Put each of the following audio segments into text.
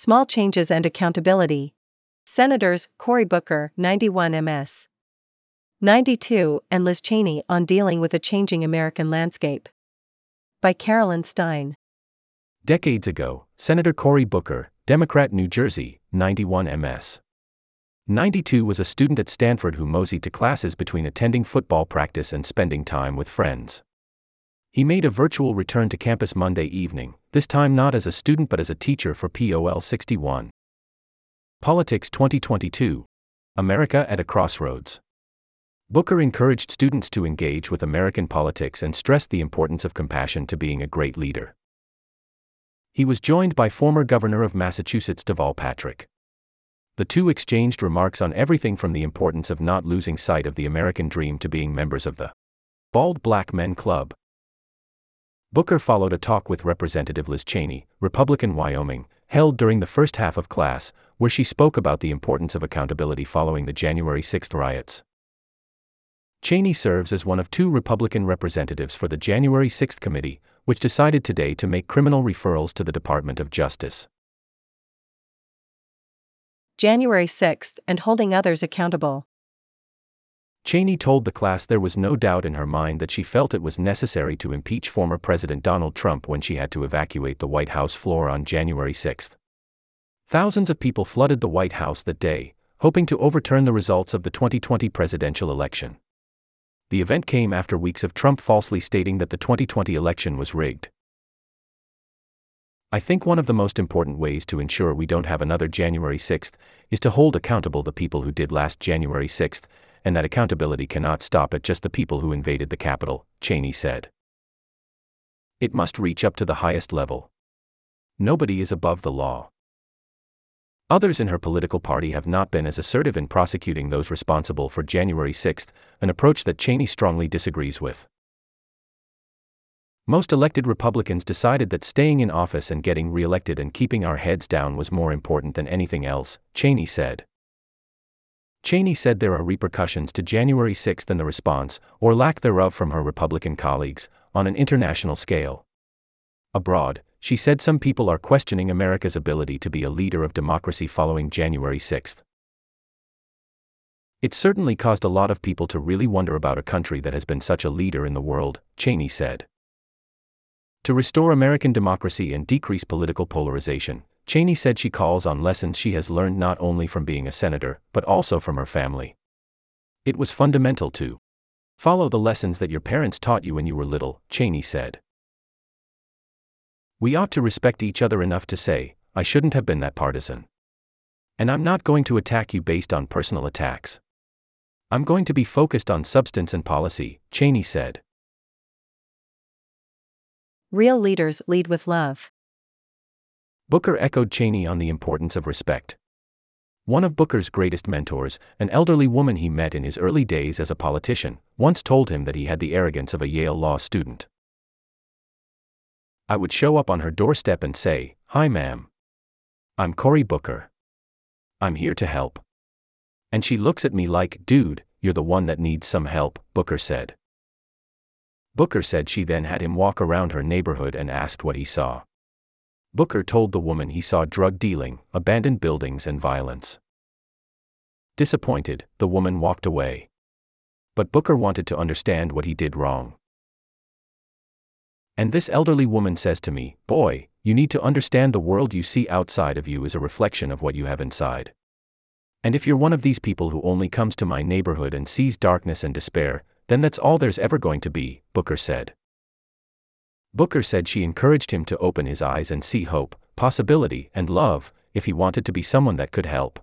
Small Changes and Accountability. Senators Cory Booker, 91 MS. 92, and Liz Cheney on Dealing with a Changing American Landscape. By Carolyn Stein. Decades ago, Senator Cory Booker, Democrat, New Jersey, 91 MS. 92 was a student at Stanford who moseyed to classes between attending football practice and spending time with friends. He made a virtual return to campus Monday evening, this time not as a student but as a teacher for POL 61. Politics 2022 America at a Crossroads. Booker encouraged students to engage with American politics and stressed the importance of compassion to being a great leader. He was joined by former Governor of Massachusetts Deval Patrick. The two exchanged remarks on everything from the importance of not losing sight of the American dream to being members of the Bald Black Men Club. Booker followed a talk with Representative Liz Cheney, Republican Wyoming, held during the first half of class, where she spoke about the importance of accountability following the January 6 riots. Cheney serves as one of two Republican representatives for the January 6 committee, which decided today to make criminal referrals to the Department of Justice. January 6th and holding others accountable. Cheney told the class there was no doubt in her mind that she felt it was necessary to impeach former President Donald Trump when she had to evacuate the White House floor on January 6. Thousands of people flooded the White House that day, hoping to overturn the results of the 2020 presidential election. The event came after weeks of Trump falsely stating that the 2020 election was rigged. I think one of the most important ways to ensure we don't have another January 6th is to hold accountable the people who did last January 6th, and that accountability cannot stop at just the people who invaded the Capitol, Cheney said. It must reach up to the highest level. Nobody is above the law. Others in her political party have not been as assertive in prosecuting those responsible for January 6th, an approach that Cheney strongly disagrees with. Most elected Republicans decided that staying in office and getting reelected and keeping our heads down was more important than anything else, Cheney said. Cheney said there are repercussions to January 6 and the response, or lack thereof, from her Republican colleagues, on an international scale. Abroad, she said some people are questioning America's ability to be a leader of democracy following January 6. It certainly caused a lot of people to really wonder about a country that has been such a leader in the world, Cheney said. To restore American democracy and decrease political polarization, Cheney said she calls on lessons she has learned not only from being a senator, but also from her family. It was fundamental to follow the lessons that your parents taught you when you were little, Cheney said. We ought to respect each other enough to say, I shouldn't have been that partisan. And I'm not going to attack you based on personal attacks. I'm going to be focused on substance and policy, Cheney said. Real leaders lead with love. Booker echoed Cheney on the importance of respect. One of Booker's greatest mentors, an elderly woman he met in his early days as a politician, once told him that he had the arrogance of a Yale law student. I would show up on her doorstep and say, Hi, ma'am. I'm Cory Booker. I'm here to help. And she looks at me like, Dude, you're the one that needs some help, Booker said. Booker said she then had him walk around her neighborhood and asked what he saw. Booker told the woman he saw drug dealing, abandoned buildings, and violence. Disappointed, the woman walked away. But Booker wanted to understand what he did wrong. And this elderly woman says to me, Boy, you need to understand the world you see outside of you is a reflection of what you have inside. And if you're one of these people who only comes to my neighborhood and sees darkness and despair, then that's all there's ever going to be, Booker said. Booker said she encouraged him to open his eyes and see hope, possibility, and love, if he wanted to be someone that could help.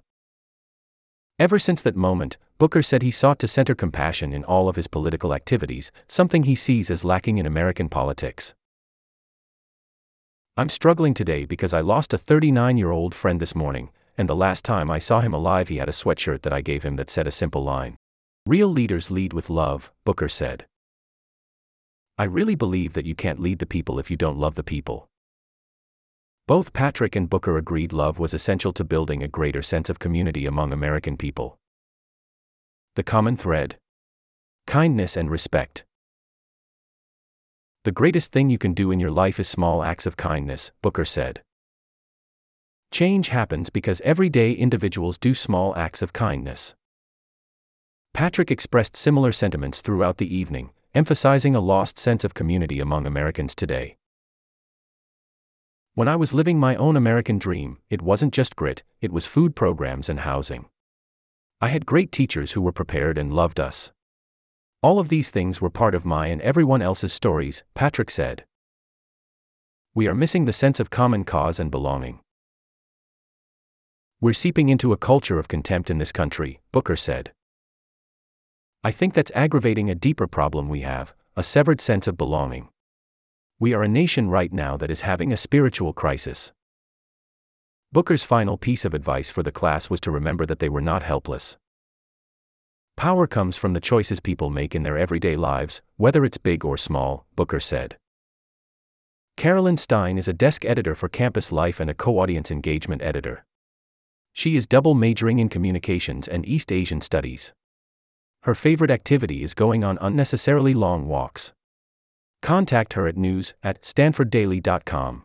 Ever since that moment, Booker said he sought to center compassion in all of his political activities, something he sees as lacking in American politics. I'm struggling today because I lost a 39 year old friend this morning, and the last time I saw him alive, he had a sweatshirt that I gave him that said a simple line Real leaders lead with love, Booker said. I really believe that you can't lead the people if you don't love the people. Both Patrick and Booker agreed love was essential to building a greater sense of community among American people. The common thread kindness and respect. The greatest thing you can do in your life is small acts of kindness, Booker said. Change happens because everyday individuals do small acts of kindness. Patrick expressed similar sentiments throughout the evening, emphasizing a lost sense of community among Americans today. When I was living my own American dream, it wasn't just grit, it was food programs and housing. I had great teachers who were prepared and loved us. All of these things were part of my and everyone else's stories, Patrick said. We are missing the sense of common cause and belonging. We're seeping into a culture of contempt in this country, Booker said. I think that's aggravating a deeper problem we have a severed sense of belonging. We are a nation right now that is having a spiritual crisis. Booker's final piece of advice for the class was to remember that they were not helpless. Power comes from the choices people make in their everyday lives, whether it's big or small, Booker said. Carolyn Stein is a desk editor for Campus Life and a co audience engagement editor. She is double majoring in communications and East Asian studies. Her favorite activity is going on unnecessarily long walks. Contact her at news at stanforddaily.com.